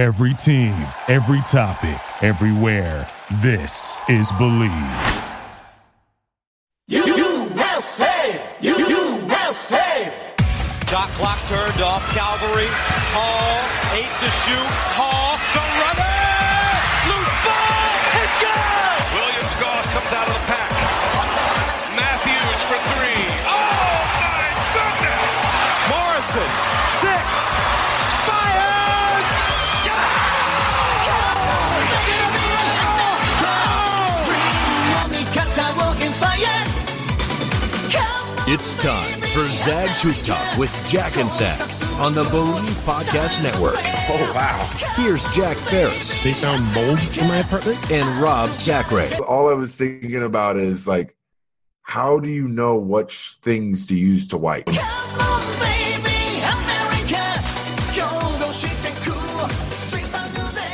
Every team, every topic, everywhere. This is Believe. USA! USA! Shot clock turned off. Calvary. Hall. Eight to shoot. Hall. It's time for Zag's Hoop Talk with Jack and Zach on the Believe Podcast Network. Oh, wow. Here's Jack Ferris They found mold in my apartment. and Rob Zachary. All I was thinking about is like, how do you know which things to use to wipe?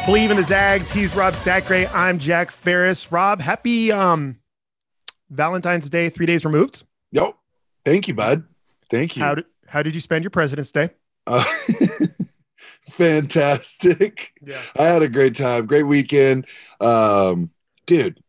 Believe in the Zags. He's Rob Sacre. I'm Jack Ferris. Rob, happy um Valentine's Day, three days removed. Yo, thank you, bud. Thank you. How did how did you spend your President's Day? Uh, fantastic. Yeah. I had a great time. Great weekend. Um, dude,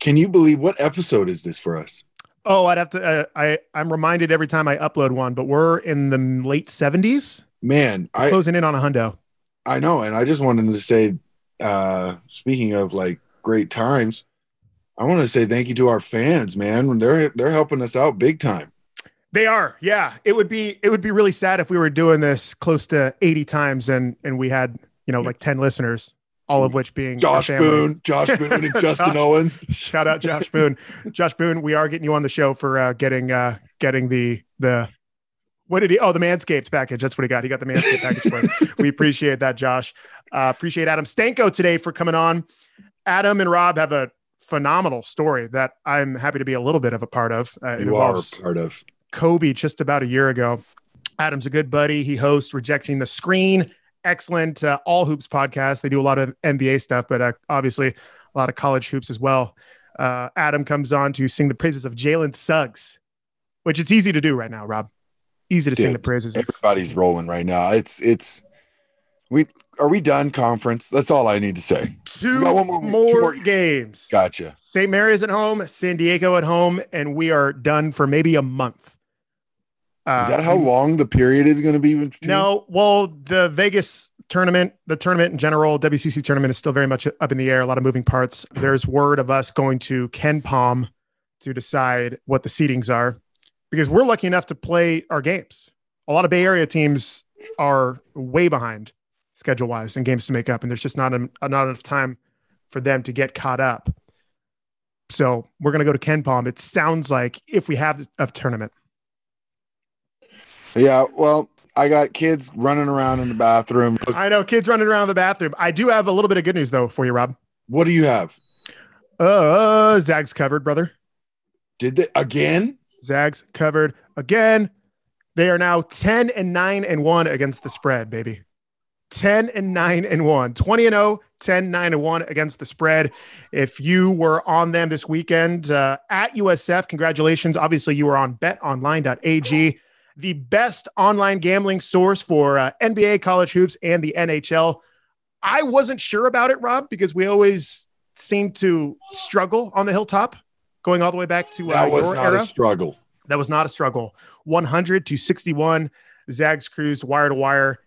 can you believe what episode is this for us? Oh, I'd have to. Uh, I I'm reminded every time I upload one, but we're in the late seventies, Man, I closing in on a hundo. I know, and I just wanted to say, uh, speaking of like great times, I want to say thank you to our fans, man. They're they're helping us out big time. They are, yeah. It would be it would be really sad if we were doing this close to eighty times and and we had you know like ten listeners, all of which being Josh. Boone, Josh Boone, and Justin Josh- Owens. Shout out Josh Boone. Josh Boone, we are getting you on the show for uh, getting uh, getting the the what did he? Oh, the Manscaped package. That's what he got. He got the Manscaped package for us. We appreciate that, Josh. Uh, appreciate Adam Stanko today for coming on. Adam and Rob have a phenomenal story that I'm happy to be a little bit of a part of. Uh, it You are involves part of. Kobe just about a year ago. Adam's a good buddy. He hosts Rejecting the Screen, excellent uh, All Hoops podcast. They do a lot of NBA stuff, but uh, obviously a lot of college hoops as well. Uh, Adam comes on to sing the praises of Jalen Suggs, which it's easy to do right now, Rob. Easy to sing the praises. Everybody's rolling right now. It's it's we are we done conference? That's all I need to say. two more- more, two more- games. Gotcha. St. Mary's at home, San Diego at home, and we are done for maybe a month. Uh, Is that how long the period is going to be? between- No, well, the Vegas tournament, the tournament in general, WCC tournament is still very much up in the air. A lot of moving parts. There's word of us going to KenPom to decide what the seedings are, because we're lucky enough to play our games. A lot of Bay Area teams are way behind schedule wise and games to make up, and there's just not en- not enough time for them to get caught up. So we're going to go to KenPom. It sounds like if we have a tournament. Yeah. Well, I got kids running around in the bathroom. I know kids running around the bathroom. I do have a little bit of good news though for you, Rob. What do you have? Uh, Zags covered, brother. Did they again? Zags covered again. They are now 10 and 9 and 1 against the spread, baby. 10 and 9 and 1. 20 and 0, 10, 9 and 1 against the spread. If you were on them this weekend uh, at USF, congratulations. Obviously, you were on betonline.ag, the best online gambling source for uh, NBA, college hoops, and the NHL. I wasn't sure about it, Rob, because we always seem to struggle on the hilltop, going all the way back to uh, That was not era. a struggle. That was not a struggle. 100 to 61. Zags cruised wire to wire.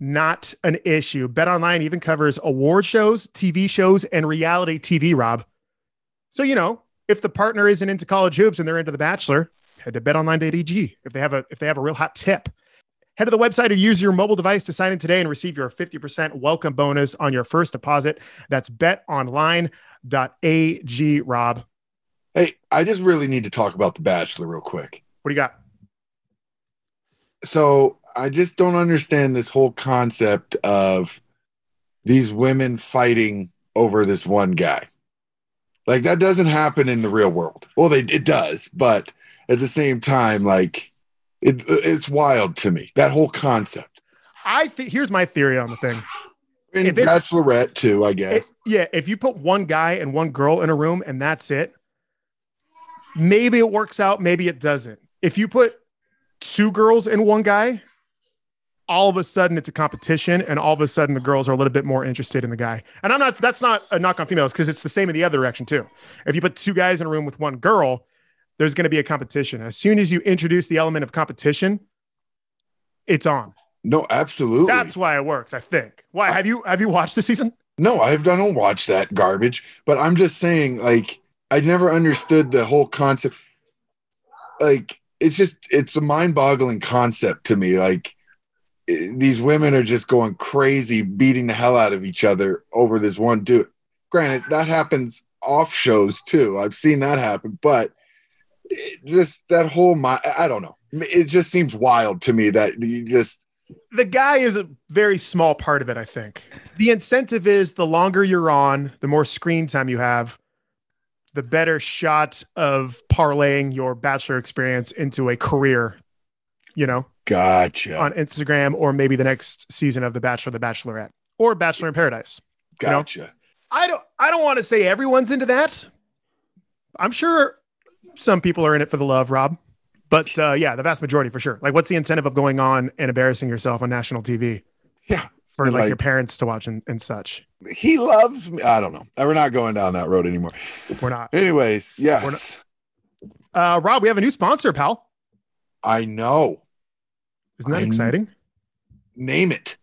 Not an issue. Bet Online even covers award shows, TV shows, and reality TV, Rob. So, you know, if the partner isn't into college hoops and they're into The Bachelor, head to betonline.ag if they have a if they have a real hot tip. Head to the website or use your mobile device to sign in today and receive your 50% welcome bonus on your first deposit. That's betonline.ag, Rob. Hey, I just really need to talk about The Bachelor real quick. What do you got? So I just don't understand this whole concept of these women fighting over this one guy. Like that doesn't happen in the real world. Well, they it does, but at the same time, like it, it's wild to me that whole concept. I think here's my theory on the thing. And If Bachelorette too, I guess. It- yeah, if you put one guy and one girl in a room and that's it, maybe it works out, maybe it doesn't. If you put two girls and one guy, all of a sudden it's a competition and all of a sudden the girls are a little bit more interested in the guy. And I'm not that's not a knock on females because it's the same in the other direction too. If you put two guys in a room with one girl, there's going to be a competition. As soon as you introduce the element of competition, it's on. No, absolutely. That's why it works, I think. Why have you have you watched the season? No, I've I don't watch that garbage, but I'm just saying, like, I never understood the whole concept. Like, it's just it's a mind-boggling concept to me. Like, these women are just going crazy, beating the hell out of each other over this one dude. Granted, that happens off shows too. I've seen that happen, but just that whole my I don't know. It just seems wild to me that you just the guy is a very small part of it, I think. The incentive is the longer you're on, the more screen time you have, the better shot of parlaying your bachelor experience into a career, you know, gotcha. on Instagram or maybe the next season of The Bachelor, The Bachelorette, or Bachelor in Paradise. you know? Gotcha. I don't I don't want to say everyone's into that. I'm sure some people are in it for the love, Rob. But uh, yeah, the vast majority for sure. Like, what's the incentive of going on and embarrassing yourself on national TV? Yeah. For like, like- your parents to watch and, and such. He loves me. I don't know. We're not going down that road anymore. We're not. Anyways, yes, Uh, Rob, we have a new sponsor, pal. I know. Isn't that I'm- exciting? Name it.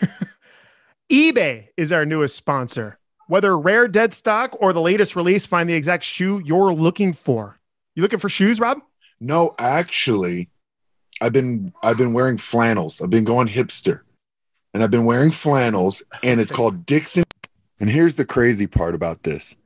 eBay is our newest sponsor. Whether rare dead stock or the latest release, find the exact shoe you're looking for. You looking for shoes, Rob? No, actually, I've been I've been wearing flannels. I've been going hipster, and I've been wearing flannels, and it's called Dixxon. And here's the crazy part about this: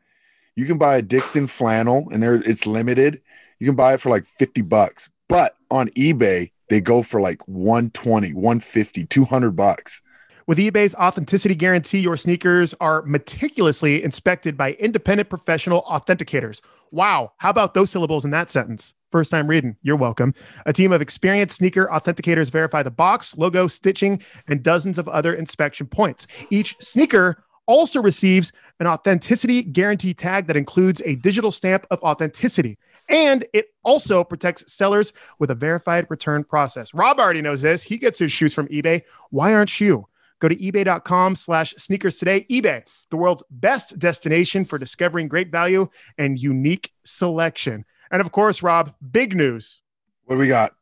you can buy a Dixxon flannel, and there it's limited. You can buy it for like fifty bucks, but on eBay they go for like 120, 150, 200 bucks. With eBay's authenticity guarantee, your sneakers are meticulously inspected by independent professional authenticators. Wow. How about those syllables in that sentence? First time reading. You're welcome. A team of experienced sneaker authenticators verify the box, logo, stitching, and dozens of other inspection points. Each sneaker also receives an authenticity guarantee tag that includes a digital stamp of authenticity. And it also protects sellers with a verified return process. Rob already knows this. He gets his shoes from eBay. Why aren't you? Go to ebay.com slash sneakers today. eBay, the world's best destination for discovering great value and unique selection. And of course, Rob, big news. What do we got?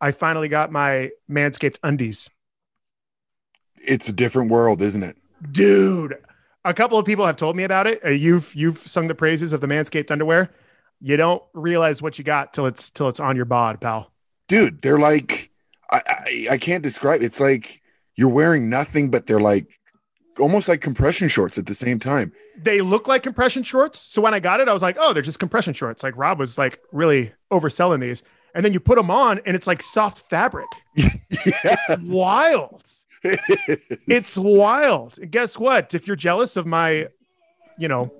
I finally got my Manscaped undies. It's a different world, isn't it? Dude, a couple of people have told me about it. Uh, you've you've sung the praises of the Manscaped underwear. You don't realize what you got till it's till it's on your bod, pal. dude they're like I, I i can't describe it's like you're wearing nothing but they're like almost like compression shorts at the same time They look like compression shorts. So when I got it, I was like, oh, they're just compression shorts. Like Rob was like really overselling these. And then you put them on and it's like soft fabric. Wild. It's wild. And guess what? If you're jealous of my, you know,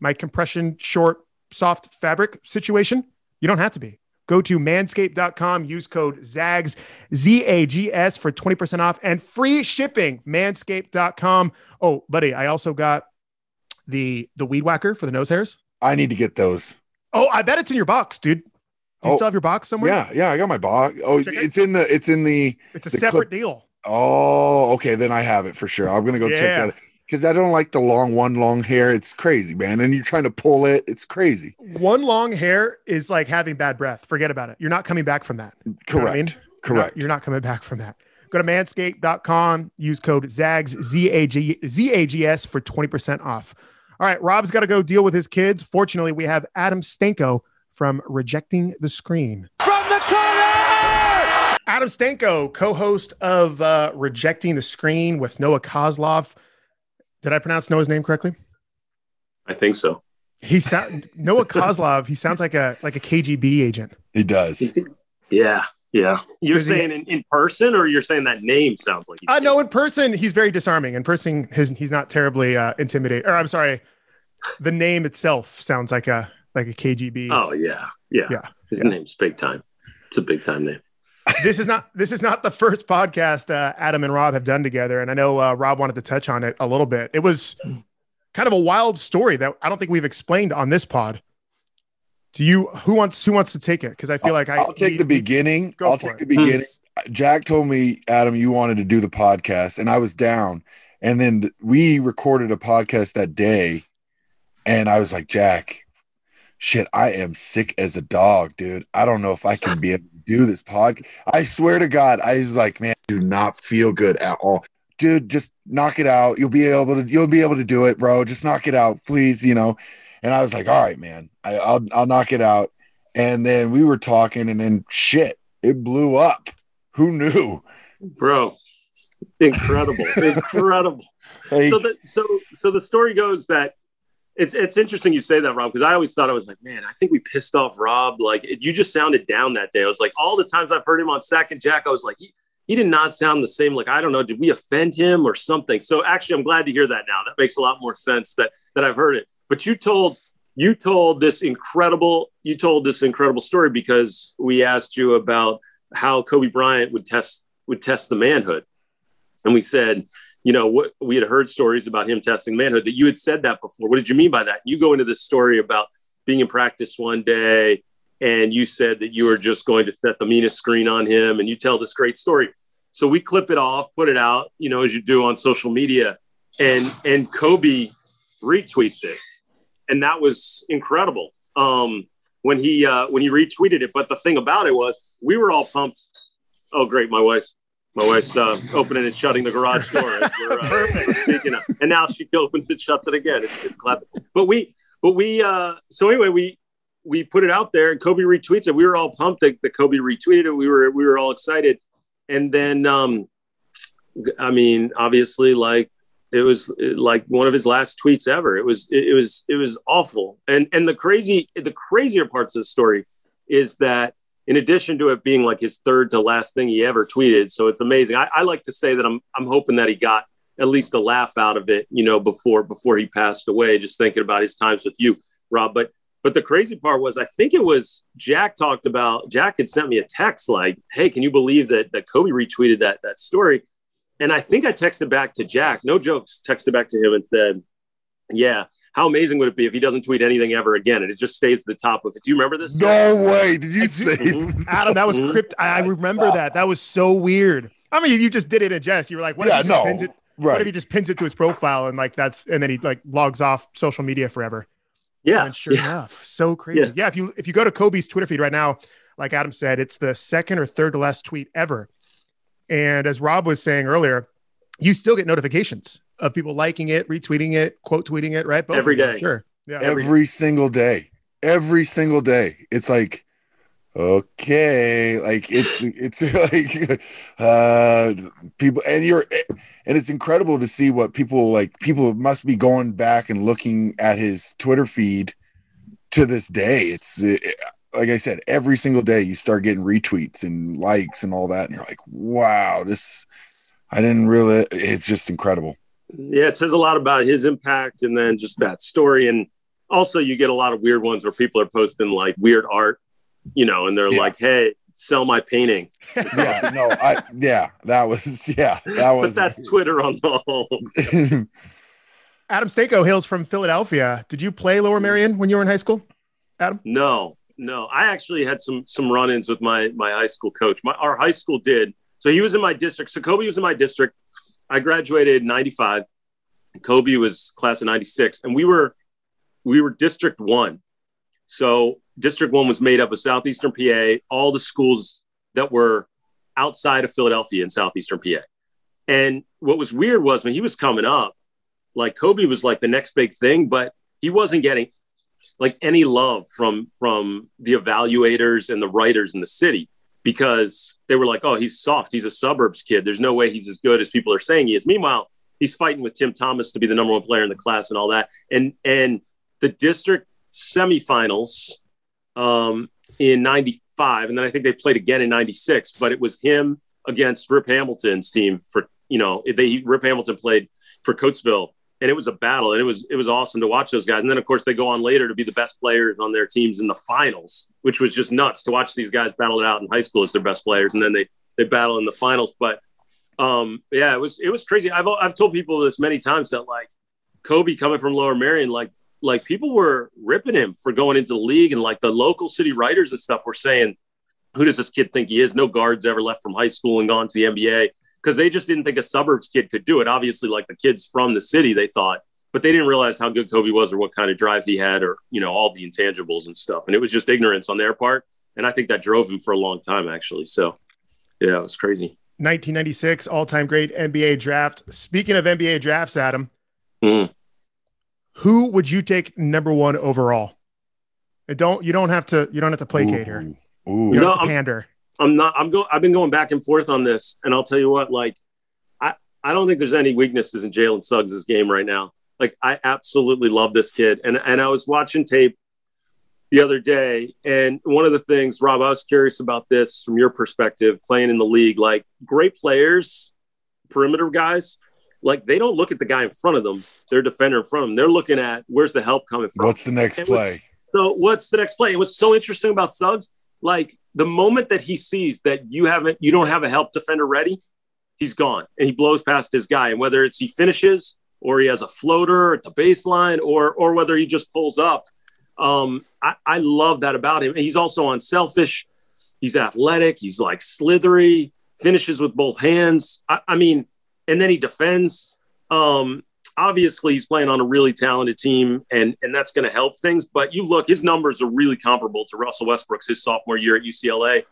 my compression short soft fabric situation, you don't have to be. Go to manscaped.com, use code ZAGS, Z A G S for 20% off and free shipping. Manscaped.com. Oh, buddy, I also got the the weed whacker for the nose hairs. i need to get those Oh, I bet it's in your box, dude. You Oh, still have your box somewhere? yeah yeah i got my box oh Check it. it's in the it's in the It's a separate clip- deal. oh okay then i have it for sure i'm gonna go Yeah. check that because i don't like the long one long hair it's crazy man and you're trying to pull it it's crazy One long hair is like having bad breath. Forget about it. You're not coming back from that. You know correct I mean? You're not- correct You're not, coming back from that. Go to manscaped.com, use code ZAGS, Z-A-G, Z-A-G-S for 20% off. All right, Rob's got to go deal with his kids. Fortunately, we have Adam Stanko from Rejecting the Screen. From the corner! Adam Stanko, co-host of uh, Rejecting the Screen with Noah Kozlov. Did I pronounce Noah's name correctly? I think so. He sound Noah Kozlov. He sounds like a like a KGB agent. he does Yeah, yeah. You're Does he- saying in, in person, or you're saying that name sounds like? he's- Uh, no, in person, he's very disarming. In person, his, he's not terribly uh, intimidating. Or I'm sorry, the name itself sounds like a like a KGB. Oh yeah, yeah. Yeah, His yeah. name's big time. It's a big time name. This is not this is not the first podcast uh, Adam and Rob have done together, and I know uh, Rob wanted to touch on it a little bit. It was kind of a wild story that I don't think we've explained on this pod. Do you who wants who wants to take it? Because I feel like I I'll take the beginning. Go I'll take the beginning. Jack told me, Adam, you wanted to do the podcast, and I was down. And then th- we recorded a podcast that day, and I was like, Jack, shit, I am sick as a dog, dude. I don't know if I can be able do this podcast. I swear to God, I was like, man, I do not feel good at all. Dude, just knock it out. You'll be able to you'll be able to do it, bro. Just knock it out, please, you know. And I was like, all right, man. I, I'll I'll knock it out. And then we were talking, and then shit, it blew up. Who knew? bro. Incredible, incredible. Like, So the so so the story goes that it's it's interesting you say that, Rob, because I always thought I was like, man, I think we pissed off Rob. Like it, you just sounded down that day. I was like, all the times I've heard him on Sack and Jack, I was like, he he did not sound the same. Like I don't know, did we offend him or something? So actually, I'm glad to hear that now. That makes a lot more sense that that I've heard it. But you told you told this incredible you told this incredible story because we asked you about how Kobe Bryant would test would test the manhood, and we said you know what we had heard stories about him testing manhood that you had said that before. What did you mean by that? You go into this story about being in practice one day and you said that you were just going to set the meanest screen on him and you tell this great story. So we clip it off put it out you know as you do on social media and and kobe retweets it. And that was incredible um when he uh when he retweeted it. But the thing about it was we were all pumped. Oh great my wife's my wife's uh, opening and shutting the garage door as we're, uh, speaking. And now she opens and shuts it again. It's, it's classic. But we, but we, uh, so anyway, we, we put it out there and Kobe retweets it. We were all pumped that, that Kobe retweeted it. We were, we were all excited. And then, um, I mean, obviously like it was like one of his last tweets ever. It was, it, it was, it was awful. And, and the crazy, the crazier parts of the story is that in addition to it being like his third to last thing he ever tweeted. So it's amazing. I, I, like to say that I'm I'm hoping that he got at least a laugh out of it, you know, before before he passed away, just thinking about his times with you, Rob. But but the crazy part was I think it was Jack talked about Jack had sent me a text like, Hey, can you believe that that Kobe retweeted that that story? And I think I texted back to Jack, no jokes, texted back to him and said, Yeah, how amazing would it be if he doesn't tweet anything ever again and it just stays at the top of it? Do you remember this? no way. Did you say Mhm. Adam, that was Mhm. crypt. I I remember that. That was so weird. I mean, you just did it in jest. You were like, what Yeah, if he just no. pins it? What if he just pins it to his profile and like that's and then he like logs off social media forever? Yeah. And sure yeah. enough, so crazy. Yeah. Yeah. If you if you go to Kobe's Twitter feed right now, like Adam said, it's the second or third to last tweet ever. And as Rob was saying earlier, you still get notifications of people liking it, retweeting it, quote tweeting it, right? Both Every of you, day. Sure. Yeah. every single day every single day it's like okay like it's it's like uh people and you're and it's incredible to see what people like people must be going back and looking at his twitter feed to this day it's it, like i said every single day you start getting retweets and likes and all that and you're like wow this i didn't really it's just incredible Yeah, it says a lot about his impact and then just that story. And also, you get a lot of weird ones where people are posting like weird art, you know, and they're Yeah. like, hey, sell my painting. yeah no i yeah that was yeah that was But that's Twitter on the whole. Adam Stanko hails from Philadelphia. Did you play Lower Merion when you were in high school? Adam? No, no. I actually had some some run-ins with my my high school coach. My our high school did. So he was in my district. So Kobe was in my district. I graduated in 95. Kobe was class of 96 and we were we were district 1. So district 1 was made up of southeastern PA, all the schools that were outside of Philadelphia in southeastern PA. And what was weird was when he was coming up, like Kobe was like the next big thing, but he wasn't getting like any love from from the evaluators and the writers in the city because they were like, "Oh, he's soft. He's a suburbs kid. There's no way he's as good as people are saying he is." Meanwhile, he's fighting with Tim Thomas to be the number one player in the class and all that. And and the district semifinals um, in '95, and then I think they played again in '96. But it was him against Rip Hamilton's team for you know they Rip Hamilton played for Coatesville and it was a battle and it was it was awesome to watch those guys. And then of course they go on later to be the best players on their teams in the finals which was just nuts to watch these guys battle it out in high school as their best players and then they they battle in the finals. But um yeah it was it was crazy. I've i've told people this many times that like kobe coming from lower merion like like people were ripping him for going into the league and like the local city writers and stuff were saying who does this kid think he is? No guards ever left from high school and gone to the NBA because they just didn't think a suburbs kid could do it. Obviously, like the kids from the city, they thought, but they didn't realize how good Kobe was or what kind of drive he had or, you know, all the intangibles and stuff. And it was just ignorance on their part. And I think that drove him for a long time, actually. So, yeah, it was crazy. 1996 all-time great NBA draft. Speaking of NBA drafts, Adam, Mm. who would you take number one overall? And don't you don't have to you don't have to placate here. Ooh. You don't No, have to I'm- pander. I'm not. I'm go. I've been going back and forth on this, and I'll tell you what. Like, I I don't think there's any weaknesses in Jalen Suggs' game right now. Like, I absolutely love this kid, and and I was watching tape the other day, and one of the things, Rob, I was curious about this from your perspective, playing in the league. Like, great players, perimeter guys, like they don't look at the guy in front of them, their defender in front of them. They're looking at where's the help coming from. What's the next And play? So what's the next play? And what's so interesting about Suggs, like the moment that he sees that you haven't, you don't have a help defender ready, he's gone and he blows past his guy. And whether it's he finishes or he has a floater at the baseline or or whether he just pulls up, um, I, I love that about him. And he's also unselfish. He's athletic. He's like slithery. Finishes with both hands. I, I mean, and then he defends. Um, obviously he's playing on a really talented team and and that's going to help things but you look his numbers are really comparable to Russell Westbrook's his sophomore year at UCLA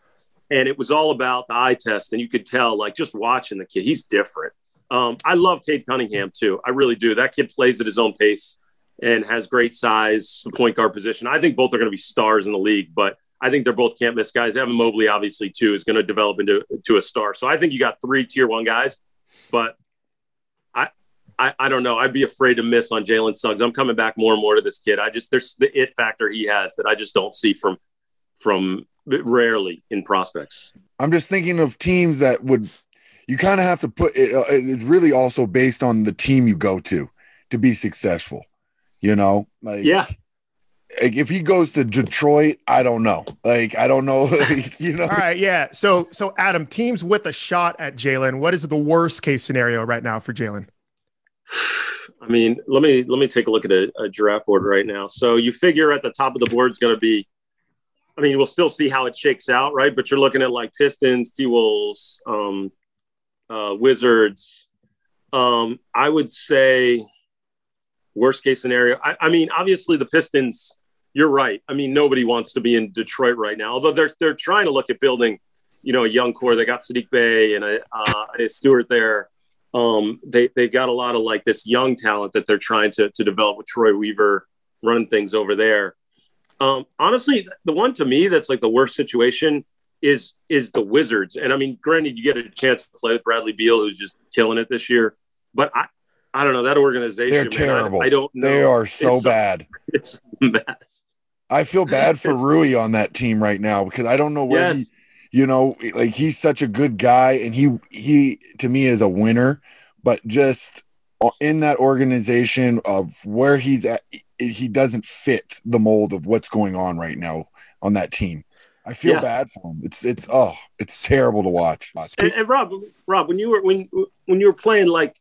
and it was all about the eye test and you could tell like just watching the kid he's different. Um, I love Cade Cunningham too. I really do. That kid plays at his own pace and has great size the point guard position. I think both are going to be stars in the league but I think they're both can't miss guys. Evan Mobley obviously too is going to develop into to a star. So I think you got three tier one guys but I, I don't know. I'd be afraid to miss on Jalen Suggs. I'm coming back more and more to this kid. I just there's the it factor he has that I just don't see from from rarely in prospects. I'm just thinking of teams that would you kind of have to put it. uh, It's really also based on the team you go to to be successful. You know, like Yeah, like if he goes to Detroit, I don't know. Like I don't know. like, you know, All right, yeah. So so Adam, teams with a shot at Jalen. What is the worst case scenario right now for Jalen? I mean, let me let me take a look at a, a draft board right now. So you figure at the top of the board is going to be. I mean, we'll still see how it shakes out, right? But you're looking at like Pistons, T Wolves, um, uh, Wizards. Um, I would say worst case scenario. I, I mean, obviously the Pistons. You're right. I mean, nobody wants to be in Detroit right now. Although they're they're trying to look at building, you know, a young core. They got Saddiq Bey and a, uh, a Stewart there. Um, they they got a lot of like this young talent that they're trying to to develop with Troy Weaver, run things over there. Um, honestly, the one to me that's like the worst situation is is the Wizards. And I mean, granted, you get a chance to play with Bradley Beal, who's just killing it this year. But I I don't know that organization. They're man, terrible. I, don't know. they are so It's- bad. It's a mess. I feel bad for Rui on that team right now because I don't know where he Yes. You know like he's such a good guy and he he to me is a winner but just in that organization of where he's at he doesn't fit the mold of what's going on right now on that team i feel Yeah. bad for him it's it's oh it's terrible to watch And, and Rob, Rob, when you were when when you were playing, like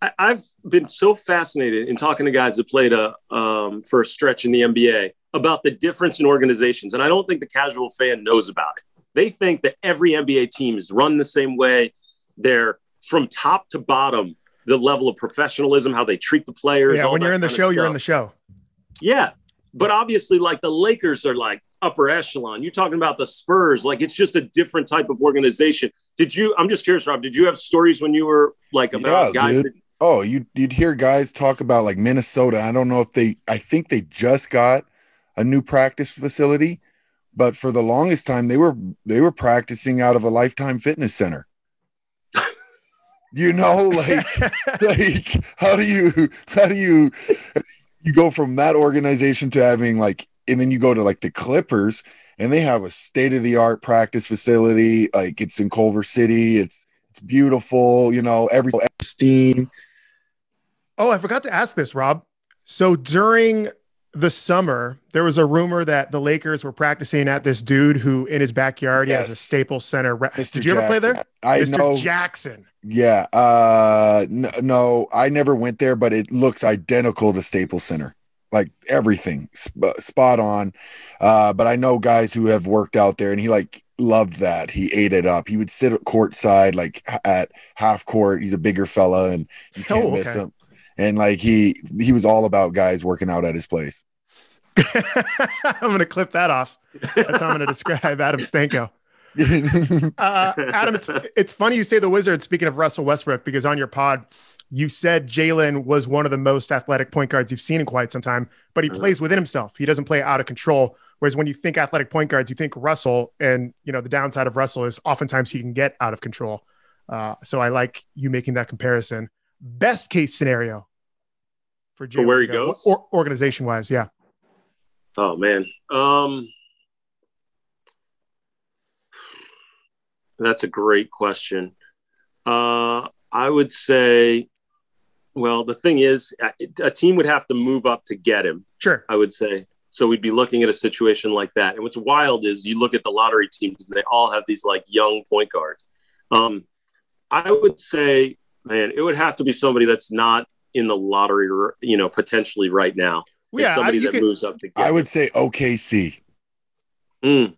I, I've been so fascinated in talking to guys that played a um, for a stretch in the NBA about the difference in organizations, and I don't think the casual fan knows about it. They think that every NBA team is run the same way. They're from top to bottom, the level of professionalism, how they treat the players. Yeah, all when that you're in the show, you're in the show. Yeah. But obviously, like the Lakers are like upper echelon. You're talking about the Spurs. Like it's just a different type of organization. Did you, I'm just curious, Rob, did you have stories when you were like about Yeah, guys? dude. That, oh you you'd hear guys talk about like minnesota i don't know if they i think they just got a new practice facility but for the longest time they were they were practicing out of a lifetime fitness center. You know like like how do you how do you you go from that organization to having like and then you go to like the clippers and they have a state-of-the-art practice facility. Like it's in culver city. It's it's beautiful you know every steam Oh, I forgot to ask this, Rob. So during the summer, there was a rumor that the Lakers were practicing at this dude who, in his backyard, he has a Yes. Staples Center. Mr. Did you ever play there, i Mr. know Jackson? yeah uh no, no i never went there but it looks identical to staples center like everything sp- spot on. Uh, but I know guys who have worked out there, and he like loved that. He ate it up. He would sit at courtside, like at half court. He's a bigger fella, and you can't Oh, miss him. And like he he was all about guys working out at his place. I'm gonna clip that off. That's how I'm gonna describe Adam Stanko. Uh, Adam, it's it's funny you say the Wizards. Speaking of Russell Westbrook, because on your pod, you said Jalen was one of the most athletic point guards you've seen in quite some time, but he Uh-huh. plays within himself. He doesn't play out of control. Whereas when you think athletic point guards, you think Russell, and you know the downside of Russell is oftentimes he can get out of control. Uh, so I like you making that comparison. Best case scenario for, For where he go, goes? or, organization wise, yeah. Oh man. Um That's a great question. Uh I would say well, the thing is a- a team would have to move up to get him, Sure. I would say. So we'd be looking at a situation like that. And what's wild is you look at the lottery teams and they all have these like young point guards. Um I would say man, it would have to be somebody that's not in the lottery, you know, potentially right now. It's Yeah, I- somebody you that could- moves up to get I him. would say OKC. Mm.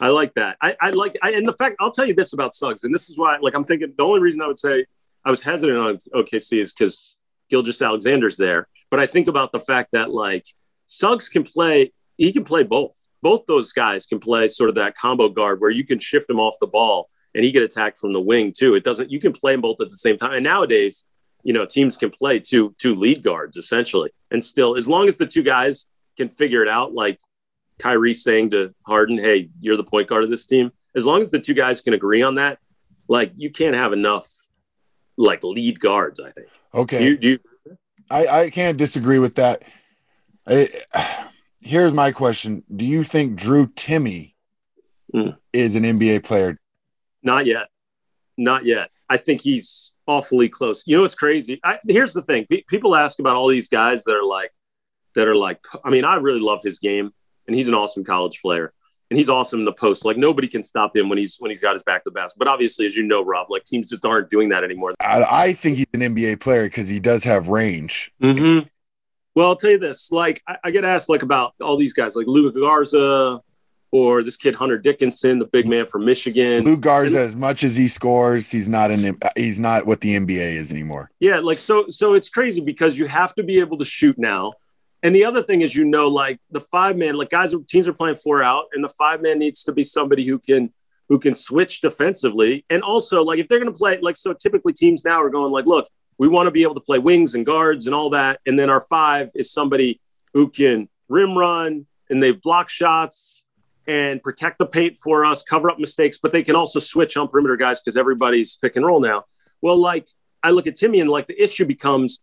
I like that. I, I like, I, and the fact I'll tell you this about Suggs, and this is why, like, I'm thinking the only reason I would say I was hesitant on OKC is because Gilgeous-Alexander's there. But I think about the fact that like Suggs can play, he can play both. Both those guys can play sort of that combo guard where you can shift them off the ball and he get attacked from the wing too. It doesn't. You can play them both at the same time. And nowadays, you know, teams can play two two lead guards essentially, and still, as long as the two guys can figure it out, like Kyrie saying to Harden, "Hey, you're the point guard of this team." As long as the two guys can agree on that, like you can't have enough like lead guards. I think. Okay. Do you, you, I, I can't disagree with that. I, here's my question: Do you think Drew Timme Hmm. is an NBA player? Not yet. Not yet. I think he's awfully close. You know what's crazy? I, here's the thing: Pe- people ask about all these guys that are like, that are like. I mean, I really love his game, and he's an awesome college player, and he's awesome in the post. Like nobody can stop him when he's when he's got his back to the basket. But obviously, as you know, Rob, like teams just aren't doing that anymore. I, I think he's an NBA player because he does have range. Mm-hmm. Well, I'll tell you this: like, I, I get asked like about all these guys, like Luka Garza, or this kid Hunter Dickinson, the big man from Michigan. Lou Garza, as much as he scores, he's not an he's not what the NBA is anymore. Yeah, like so so it's crazy because you have to be able to shoot now. And the other thing is, you know, like the five man, like guys, teams are playing four out, and the five man needs to be somebody who can who can switch defensively, and also like if they're going to play, like so typically teams now are going like, look, we want to be able to play wings and guards and all that, and then our five is somebody who can rim run and they block shots and protect the paint for us, cover up mistakes, but they can also switch on perimeter guys because everybody's pick and roll now. Well, like I look at Timme and like the issue becomes,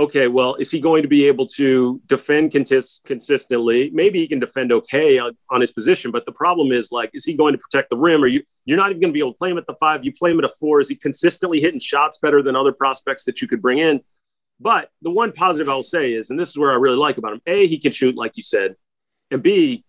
okay, well, is he going to be able to defend contis- consistently? Maybe he can defend okay on, on his position, but the problem is like, is he going to protect the rim? Or you you're not even going to be able to play him at the five. You play him at a four. Is he consistently hitting shots better than other prospects that you could bring in? But the one positive I will say is, and this is where I really like about him: a, he can shoot, like you said, and b,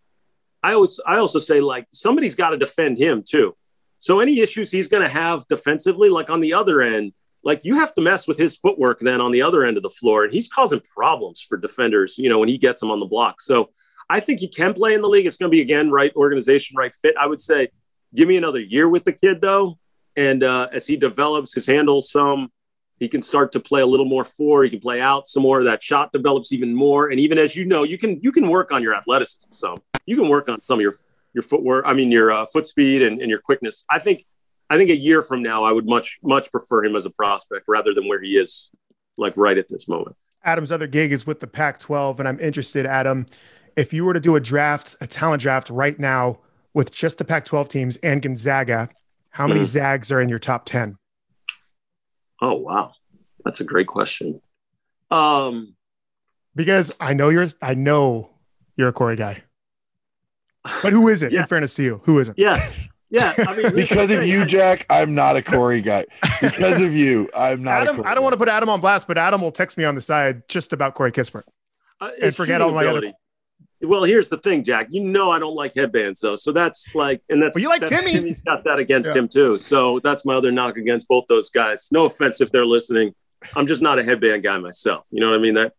I always I also say like somebody's got to defend him too. So any issues he's going to have defensively, like on the other end, like you have to mess with his footwork then on the other end of the floor, and he's causing problems for defenders. You know when he gets them on the block. So I think he can play in the league. It's going to be again right organization, right fit. I would say give me another year with the kid though, and uh, as he develops his handle some, he can start to play a little more four. He can play out some more. That shot develops even more, and even as you know, you can you can work on your athleticism some. You can work on some of your your footwork. I mean your uh, foot speed and, and your quickness. I think I think a year from now, I would much much prefer him as a prospect rather than where he is, like right at this moment. Adam's other gig is with the Pac 12. And I'm interested, Adam, if you were to do a draft, a talent draft right now with just the Pac 12 teams and Gonzaga, how many Mhm. Zags are in your top 10? Oh wow, that's a great question. Um, Because I know you're, I know you're a Corey guy. But who is it? Yeah. In fairness to you, who is it? yes, yeah. I mean, Because of you, Jack, I'm not a Corey guy. Because of you, I'm not a Adam, Corey I don't want to put Adam on blast, but Adam will text me on the side just about Corey Kispert. Uh, And forget all shooting my other- Well, here's the thing, Jack. You know I don't like headbands though, so that's like, and that's Well, you like that's- Timme. Timme's got that against Yeah. him too. So that's my other knock against both those guys. No offense if they're listening. I'm just not a headband guy myself. You know what I mean? That.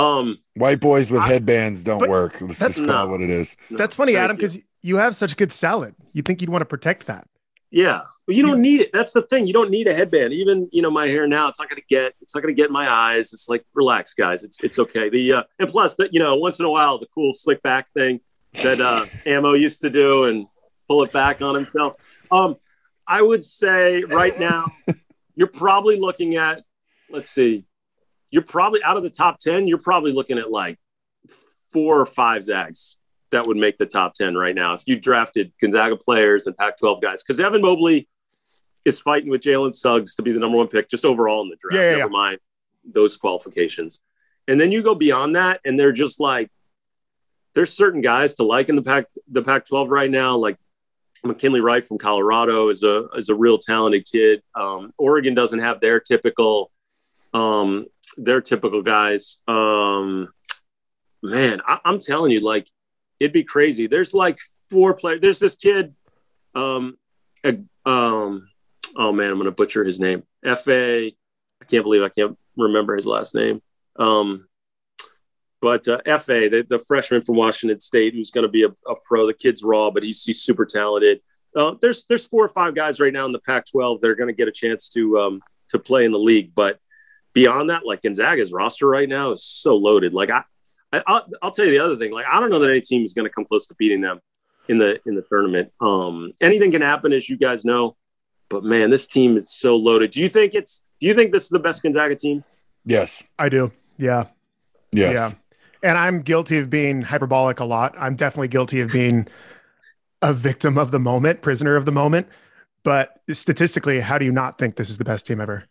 Um, White boys with I- headbands don't work. Let's that's just call no. it what it is. no, That's funny, Adam, because you have such good salad. You think you'd want to protect that. Yeah, but you don't need it. That's the thing. You don't need a headband. Even you know my hair now. It's not going to get. It's not going to get in my eyes. It's like relax, guys. It's it's okay. The uh, and plus that you know once in a while the cool slick back thing that uh, Ammo used to do and pull it back on himself. Um, I would say right now you're probably looking at. Let's see. You're probably out of the top ten. You're probably looking at like four or five Zags that would make the top 10 right now if you drafted Gonzaga players and Pac 12 guys. Because Evan Mobley is fighting with Jalen Suggs to be the number one pick just overall in the draft. Yeah, yeah, Never yeah. mind those qualifications. And then you go beyond that, and they're just like, there's certain guys to like in the Pac the Pac 12 right now, like McKinley Wright from Colorado is a is a real talented kid. Um, Oregon doesn't have their typical um, their typical guys. Um, man, I, I'm telling you, like it'd be crazy. There's like four players. There's this kid. Um, uh, um, oh man, I'm gonna butcher his name. Fa. I can't believe I can't remember his last name. Um, but uh, Fa, the, the freshman from Washington State, who's to be a, a pro. The kid's raw, but he's he's super talented. Uh, there's there's four or five guys right now in the Pac-12 that are to get a chance to um, to play in the league. But beyond that, like Gonzaga's roster right now is so loaded. Like I, I I'll, I'll tell you the other thing. Like I don't know that any team is going to come close to beating them in the in the tournament. Um, anything can happen, as you guys know. But man, this team is so loaded. Do you think it's? Do you think this is the best Gonzaga team? Yes. I do. Yeah. Yes. Yeah. And I'm guilty of being hyperbolic a lot. I'm definitely guilty of being a victim of the moment, prisoner of the moment. But statistically, how do you not think this is the best team ever?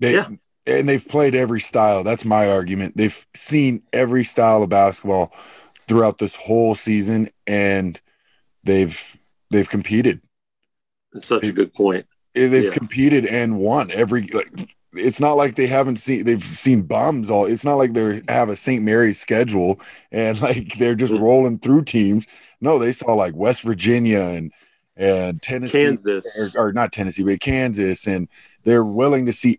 They, Yeah. And they've played every style. That's my argument. They've seen every style of basketball throughout this whole season, and they've they've competed. It's such a good point. They've Yeah. competed and won every. Like, it's not like they haven't seen. They've seen bums all. It's not like they have a St. Mary's schedule and like they're just Mhm. rolling through teams. No, they saw like West Virginia and and Tennessee Kansas. or, or not Tennessee, but Kansas, and they're willing to see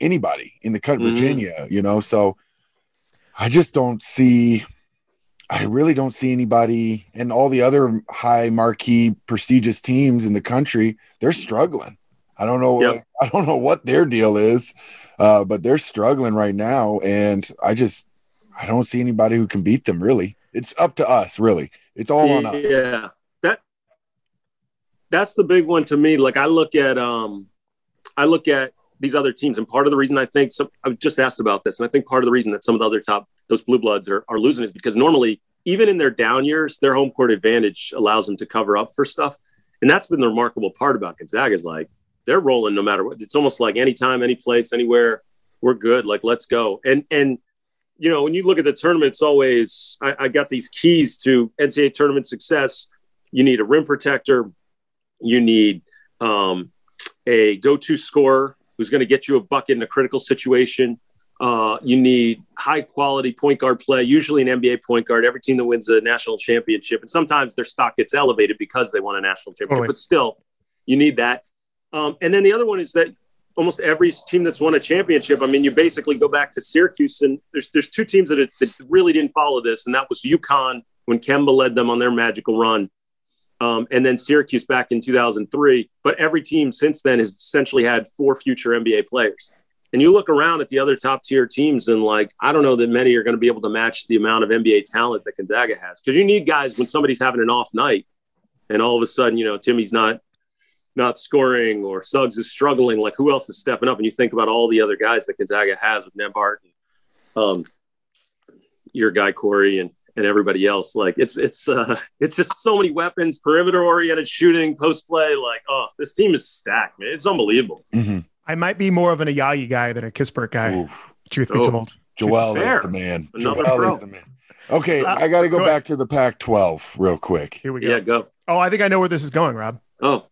anybody in the country, Mhm. Virginia, you know. So I just don't see, I really don't see anybody, and all the other high marquee, prestigious teams in the country, they're struggling. I don't know, Yep. I don't know what their deal is, uh, but they're struggling right now, and I just, I don't see anybody who can beat them. Really, it's up to us. Really, it's all on us. Yeah, that's the big one to me. Like I look at um, I look at these other teams, and part of the reason I think some I was just asked about this, and I think part of the reason that some of the other top those blue bloods are, are losing is because normally even in their down years, their home court advantage allows them to cover up for stuff, and that's been the remarkable part about Gonzaga is like they're rolling no matter what. It's almost like anytime, any place, anywhere, we're good. Like let's go. And and you know when you look at the tournament, it's always I, I got these keys to NCAA tournament success. You need a rim protector. You need um, a go-to scorer who's going to get you a bucket in a critical situation. Uh, you need high quality point guard play, usually an NBA point guard. Every team that wins a national championship, and sometimes their stock gets elevated because they won a national championship, but still, you need that. Um, and then the other one is that almost every team that's won a championship, I mean, you basically go back to Syracuse, and there's there's two teams that, that really didn't follow this, and that was UConn when Kemba led them on their magical run, um, and then Syracuse back in 2003. But every team since then has essentially had four future NBA players. And you look around at the other top tier teams, and like, I don't know that many are going to be able to match the amount of NBA talent that Gonzaga has. Because you need guys when somebody's having an off night, and all of a sudden, you know, Timme's not not scoring or Suggs is struggling. Like, who else is stepping up? And you think about all the other guys that Gonzaga has with Nembhard and um, your guy Corey and and everybody else. Like, it's it's uh, it's just so many weapons, perimeter oriented shooting, post play. Like, oh, this team is stacked, man. It's unbelievable. Mhm. I might be more of an Ayayi guy than a Kispert guy, Oof. truth be Oh. told. Joel Fair. is the man. Another Joel pro. is the man. Okay, Uh, I got to go go back to the Pac 12 real quick. Here we go. Yeah, go. Oh, I think I know where this is going, Rob. Oh,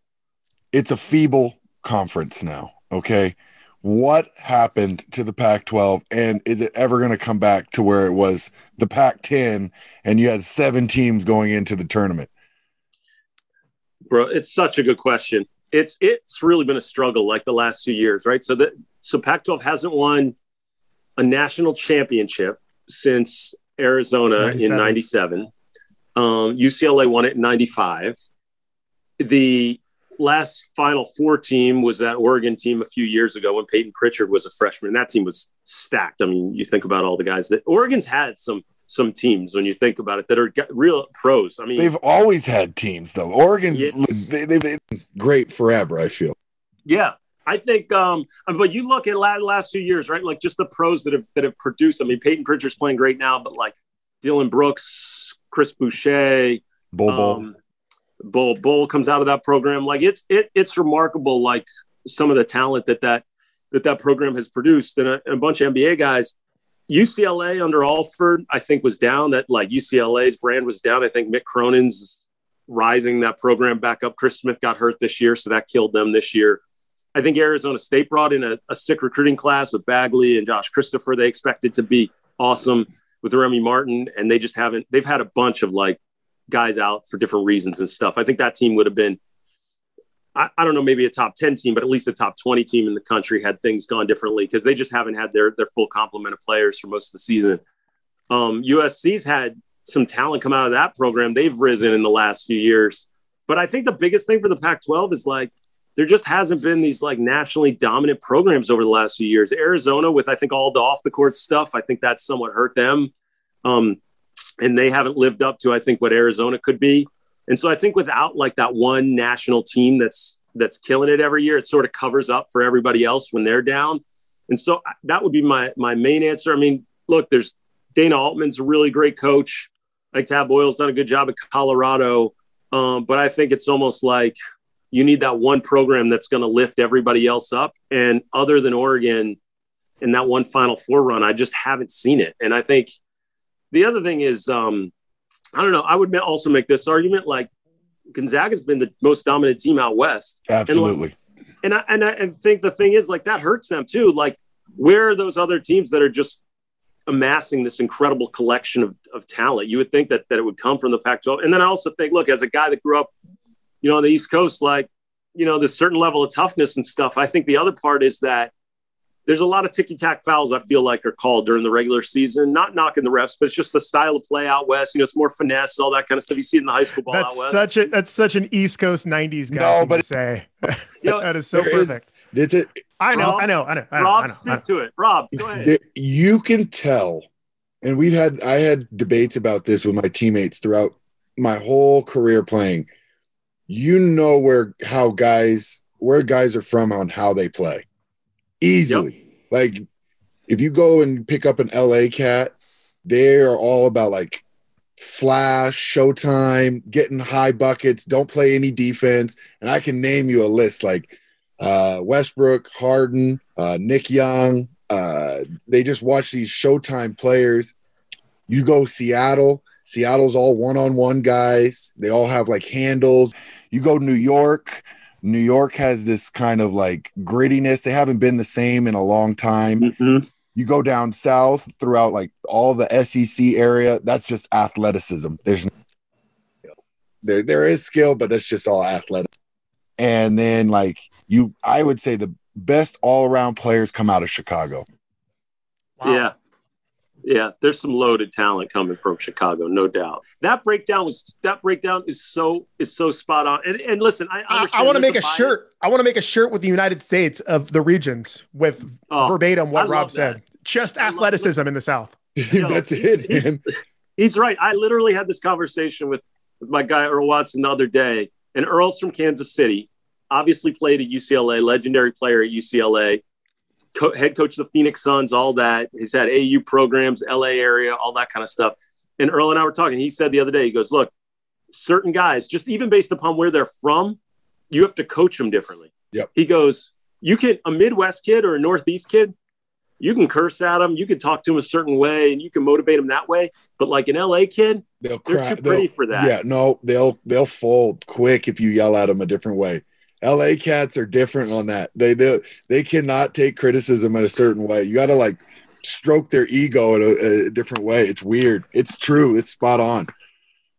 It's a feeble conference now. Okay. What happened to the Pac 12? And is it ever going to come back to where it was the Pac 10 and you had seven teams going into the tournament? bro it's such a good question it's it's really been a struggle like the last two years right so that so pac 12 hasn't won a national championship since Arizona 97. in 97. Um, UCLA won it in 95. The last Final Four team was that Oregon team a few years ago when Payton Pritchard was a freshman. And that team was stacked. I mean, you think about all the guys that Oregon's had some some teams when you think about it that are real pros. I mean, They've always had teams though. Oregon's Yeah. they, they've been great forever. I feel. Yeah, I think. Um, but you look at la- last two years, right? Like just the pros that have that have produced. I mean, Payton Pritchard's playing great now, but like Dillon Brooks, Chris Boucher, Bol Bol. um, Bol Bol comes out of that program. Like it's it it's remarkable. Like some of the talent that that that that program has produced, and a, and a bunch of NBA guys. UCLA under Alford, I think, was down. That like UCLA's brand was down. I think Mick Cronin's rising that program back up. Chris Smith got hurt this year, so that killed them this year. I think Arizona State brought in a, a sick recruiting class with Bagley and Josh Christopher. They expected to be awesome with Remy Martin, and they just haven't. They've had a bunch of like guys out for different reasons and stuff. I think that team would have been, I, I don't know, maybe a top 10 team, but at least a top 20 team in the country had things gone differently because they just haven't had their, their full complement of players for most of the season. Um, USC's had some talent come out of that program. They've risen in the last few years. But I think the biggest thing for the Pac 12 is like, there just hasn't been these like nationally dominant programs over the last few years. Arizona, with I think all the off the court stuff, I think that's somewhat hurt them. Um, and they haven't lived up to I think what Arizona could be. And so I think without like that one national team that's that's killing it every year, it sort of covers up for everybody else when they're down. And so uh, that would be my my main answer. I mean, look, there's Dana Altman's a really great coach. Think Tad Boyle's done a good job at Colorado, um, but I think it's almost like you need that one program that's going to lift everybody else up. And other than Oregon, in that one Final Four run, I just haven't seen it. And I think the other thing is, um, I don't know. I would also make this argument like Gonzaga's been the most dominant team out west, Absolutely. and I and I and think the thing is like that hurts them too. Like, where are those other teams that are just amassing this incredible collection of, of talent? You would think that that it would come from the Pac-12, and then I also think, look, as a guy that grew up, you know, on the East Coast, like, you know, there's certain level of toughness and stuff. I think the other part is that there's a lot of ticky tack fouls I feel like are called during the regular season. Not knocking the refs, but it's just the style of play out west. You know, it's more finesse, all that kind of stuff you see in the high school ball That's out west. such a that's such an East Coast '90s guy. No, but to say You know, that is so there is- perfect. It's a, I know, Rob- I know, I know, I know. Rob, I know, I speak know. to it. Rob, go ahead. you can tell, and we've had I had debates about this with my teammates throughout my whole career playing. You know where how guys where guys are from on how they play easily. Like if you go and pick up an LA cat, they are all about like flash, showtime, getting high buckets, don't play any defense. And I can name you a list like uh, Westbrook, Harden, uh, Nick Young. Uh, they just watch these showtime players. You go Seattle. Seattle's all one-on-one guys. They all have like handles. You go New York. New York has this kind of like grittiness. They haven't been the same in a long time Mhm. you go down south throughout like all the SEC area, that's just athleticism. There's there there is skill, but that's just all athletic. And then like you I would say the best all-around players come out of Chicago. Wow. Yeah. Yeah, there's some loaded talent coming from Chicago, no doubt. That breakdown was that breakdown is so is so spot on. And, and listen, I I, understand want to make a bias. shirt. I want to make a shirt with the United States of the regions with Oh, verbatim what Rob said. Just I love- athleticism in the South. Yo, that's it, he's- He's right. I literally had this conversation with, with my guy Earl Watson the other day, and Earl's from Kansas City. Obviously, played at UCLA, legendary player at UCLA, co- head coach of the Phoenix Suns, all that. He's had AU programs, LA area, all that kind of stuff. And Earl and I were talking. He said the other day, he goes, "Look, certain guys, just even based upon where they're from, you have to coach them differently." Yep. He goes, "You can a Midwest kid or a Northeast kid." You can curse at them, you can talk to them a certain way, and you can motivate them that way. But like an LA kid, They'll they're cry. too pretty they'll- for that. Yeah, no, they'll they'll fold quick if you yell at them a different way. LA cats are different on that. They do they cannot take criticism in a certain way. You got to like stroke their ego in a, a different way. It's weird. It's true. It's spot on.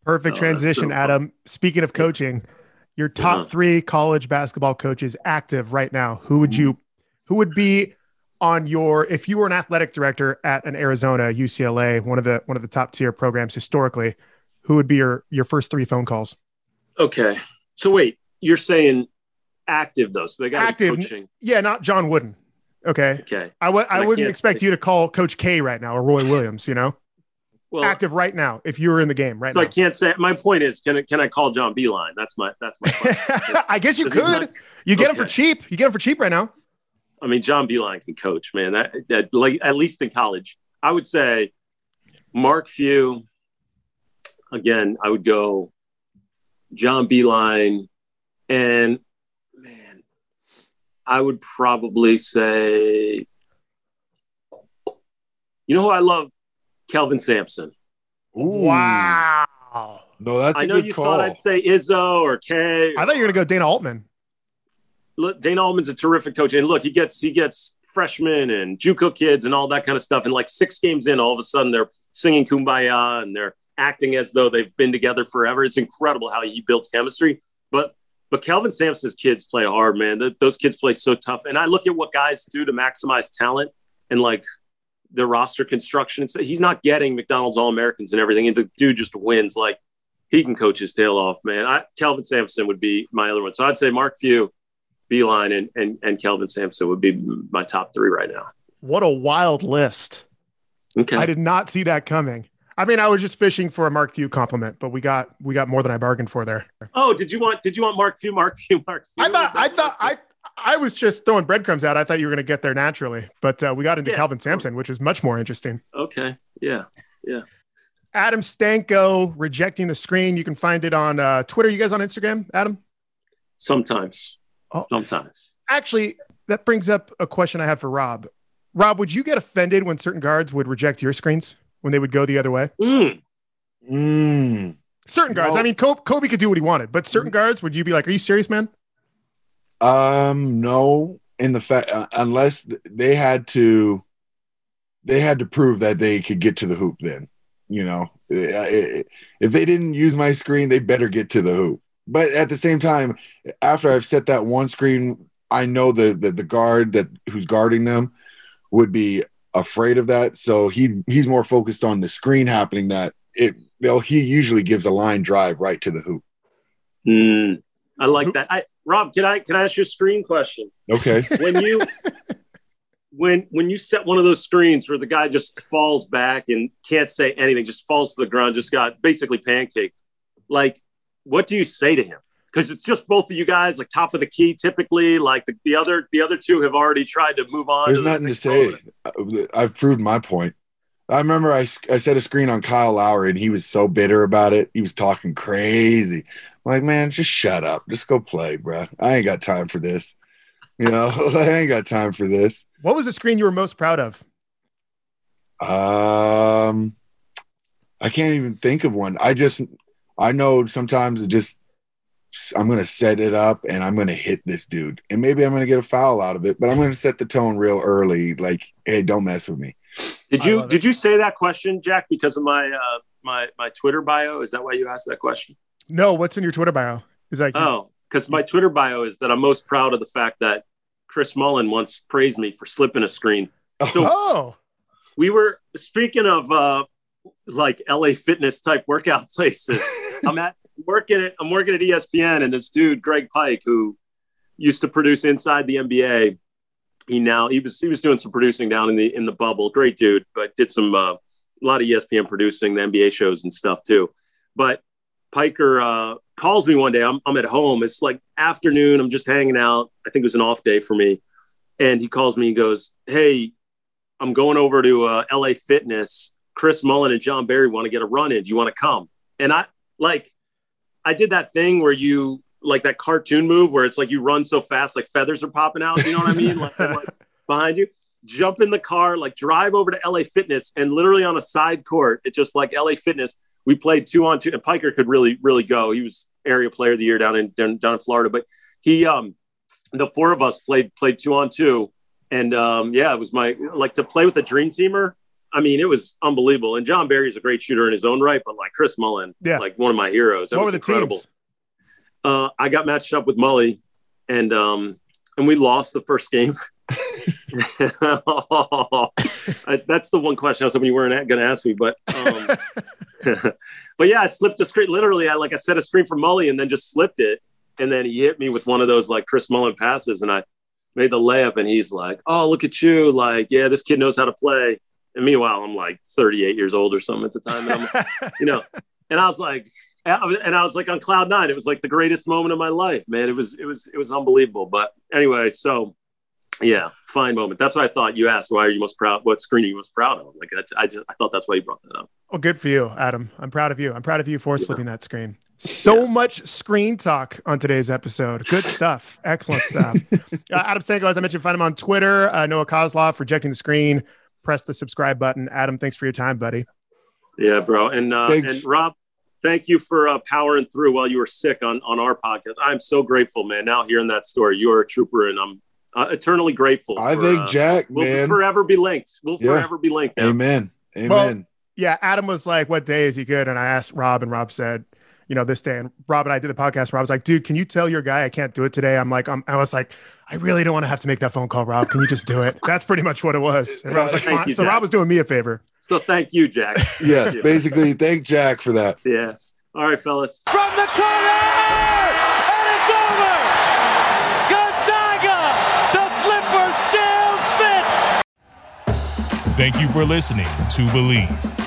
Perfect that's transition, so Adam. Speaking of coaching, your top Uh-huh. three college basketball coaches active right now. Who would you? Who would be on your if you were an athletic director at an Arizona, UCLA, one of the one of the top tier programs historically, who would be your your first three phone calls? Okay. So wait, you're saying active though, so they got Active. coaching. Yeah, not John Wooden. Okay. Okay. I w- I I wouldn't expect you to call Coach K right now or Roy Williams, you know? Well, Active right now if you were in the game right so I can't say. My point is, can I, can I call John Beilein? That's my that's my. I guess you could. not- you get him for cheap. You get him for cheap right now. I mean, John Beilein can coach, man. That, that like at least in college, I would say Mark Few. Again, I would go John Beeline, and I would probably say, you know who I love, Kelvin Sampson. Ooh. Wow. No, that's a I know good you call. thought I'd say Izzo or K. I thought you were gonna go Dana Altman. look, Dana Altman's a terrific coach, and look, he gets he gets freshmen and JUCO kids and all that kind of stuff. And like six games in, all of a sudden they're singing "Kumbaya" and they're acting as though they've been together forever. It's incredible how he builds chemistry. But but Kelvin Sampson's kids play hard, man. Th- those kids play so tough. And I look at what guys do to maximize talent and like their roster construction. It's, he's not getting McDonald's All Americans and everything, and the dude just wins. Like he can coach his tail off, man. I, Kelvin Sampson would be my other one. So I'd say Mark Few. Beilein and, and and Kelvin Sampson would be my top three right now. What a wild list. Okay. I did not see that coming. I mean, I was just fishing for a Mark Few compliment, but we got we got more than I bargained for there. oh, did you want did you want Mark Few? Mark Few? Mark Few? I thought I thought I I was just throwing breadcrumbs out. I thought you were going to get there naturally, but uh, we got into Yeah. Kelvin Sampson, which is much more interesting. Okay. Yeah. Yeah. Adam Stanko rejecting the screen. You can find it on uh, Twitter. You guys on Instagram, Adam? Sometimes. Oh. Sometimes. Actually, that brings up a question I have for Rob. Rob, would you get offended when certain guards would reject your screens when they would go the other way? Mm. Mm. Certain guards. No. I mean, Kobe, Kobe could do what he wanted, but certain guards, would you be like, "Are you serious, man?" Um, no, in the fact uh, unless th- they had to, they had to prove that they could get to the hoop. Then, you know, Uh, if they didn't use my screen, they better get to the hoop. But at the same time, after I've set that one screen, I know the the, the guard that who's guarding them would be afraid of that. So he he's more focused on the screen happening. That it, well, he usually gives a line drive right to the hoop. Mm. I like that. I Rob, can I can I ask you a screen question? Okay. When you when when you set one of those screens where the guy just falls back and can't say anything, just falls to the ground, just got basically pancaked. Like, what do you say to him? Because it's just both of you guys, like top of the key, typically. Like the, the other the other two have already tried to move on. There's to the nothing to say. moment. I've proved my point. I remember I, I set a screen on Kyle Lowry and he was so bitter about it. He was talking crazy. I'm like, man, just shut up. Just go play, bro. I ain't got time for this. You know, I ain't got time for this. What was the screen you were most proud of? Um, I can't even think of one. I just, I know sometimes it just, I'm going to set it up and I'm going to hit this dude. And maybe I'm going to get a foul out of it, but I'm going to set the tone real early. Like, hey, don't mess with me. Did you love it. did you say that question, Jack, because of my uh, my my Twitter bio? Is that why you asked that question? No, what's in your Twitter bio? Is like, Oh, because my Twitter bio is that I'm most proud of the fact that Chris Mullin once praised me for slipping a screen. So oh, we were speaking of uh, like LA fitness type workout places. I'm at working at I'm working at ESPN, and this dude Greg Pike, who used to produce Inside the NBA, he now he was he was doing some producing down in the in the bubble. Great dude, but did some uh, a lot of ESPN producing the NBA shows and stuff too. But Piker uh, calls me one day. I'm, I'm at home. It's like afternoon. I'm just hanging out. I think it was an off day for me. And he calls me and goes, Hey, I'm going over to uh, LA Fitness. Chris Mullin and Jon Barry want to get a run in. Do you want to come? And I like, I did that thing where you like that cartoon move where it's like you run so fast, like feathers are popping out. You know what I mean? Like, like behind you. Jump in the car, like drive over to LA Fitness, and literally on a side court, it just like LA Fitness. We played two on two, and Piker could really, really go. He was area player of the year down in down, down in Florida, but he, um, the four of us played played two on two, and um, yeah, it was my like to play with a dream teamer. I mean, it was unbelievable. And Jon Barry's a great shooter in his own right, but like Chris Mullin, Yeah. like one of my heroes. That what was were the incredible. teams? Uh, I got matched up with Mully, and um, and we lost the first game. I- That's the one question I was hoping you weren't going to ask me, but um, but yeah, I slipped a screen. Literally, I like I set a screen for Mully and then just slipped it, and then he hit me with one of those like Chris Mullin passes, and I made the layup, and he's like, "Oh, look at you! Like, yeah, this kid knows how to play." And meanwhile, I'm like 38 years old or something at the time, and I'm, you know, and I was like. And I was like on cloud nine. It was like the greatest moment of my life, man. It was, it was, it was unbelievable. But anyway, so yeah, fine moment. That's why I thought you asked. Why are you most proud? What screen are you most proud of? Like I, I just, I thought that's why you brought that up. Well, good for you, Adam. I'm proud of you. I'm proud of you for slipping that screen. So Yeah. much screen talk on today's episode. Good stuff. Excellent stuff. uh, Adam Stanko, as I mentioned, find him on Twitter. Uh, Noah Kozlov, rejecting the screen. Press the subscribe button. Adam, thanks for your time, buddy. Yeah, bro. And uh, and Rob, thank you for uh, powering through while you were sick on on our podcast. I'm so grateful, man. Now hearing that story, you're a trooper, and I'm uh, eternally grateful. I for, think uh, Jack, we'll man. forever be linked. We'll Yeah. forever be linked. Now. Amen. Amen. Well, Yeah, Adam was like, "What day is he good?" And I asked Rob, and Rob said, "You know, this day." And Rob and I did the podcast. Rob was like, "Dude, can you tell your guy I can't do it today?" I'm like, I'm, I was like, "I really don't want to have to make that phone call, Rob. Can you just do it?" That's pretty much what it was. And Rob was like, you, so Jack. Rob was doing me a favor. So thank you, Jack. yeah, Thank you. basically, thank Jack for that. Yeah. All right, fellas. From the corner, and it's over. Gonzaga, the slipper still fits. Thank you for listening to Bleav.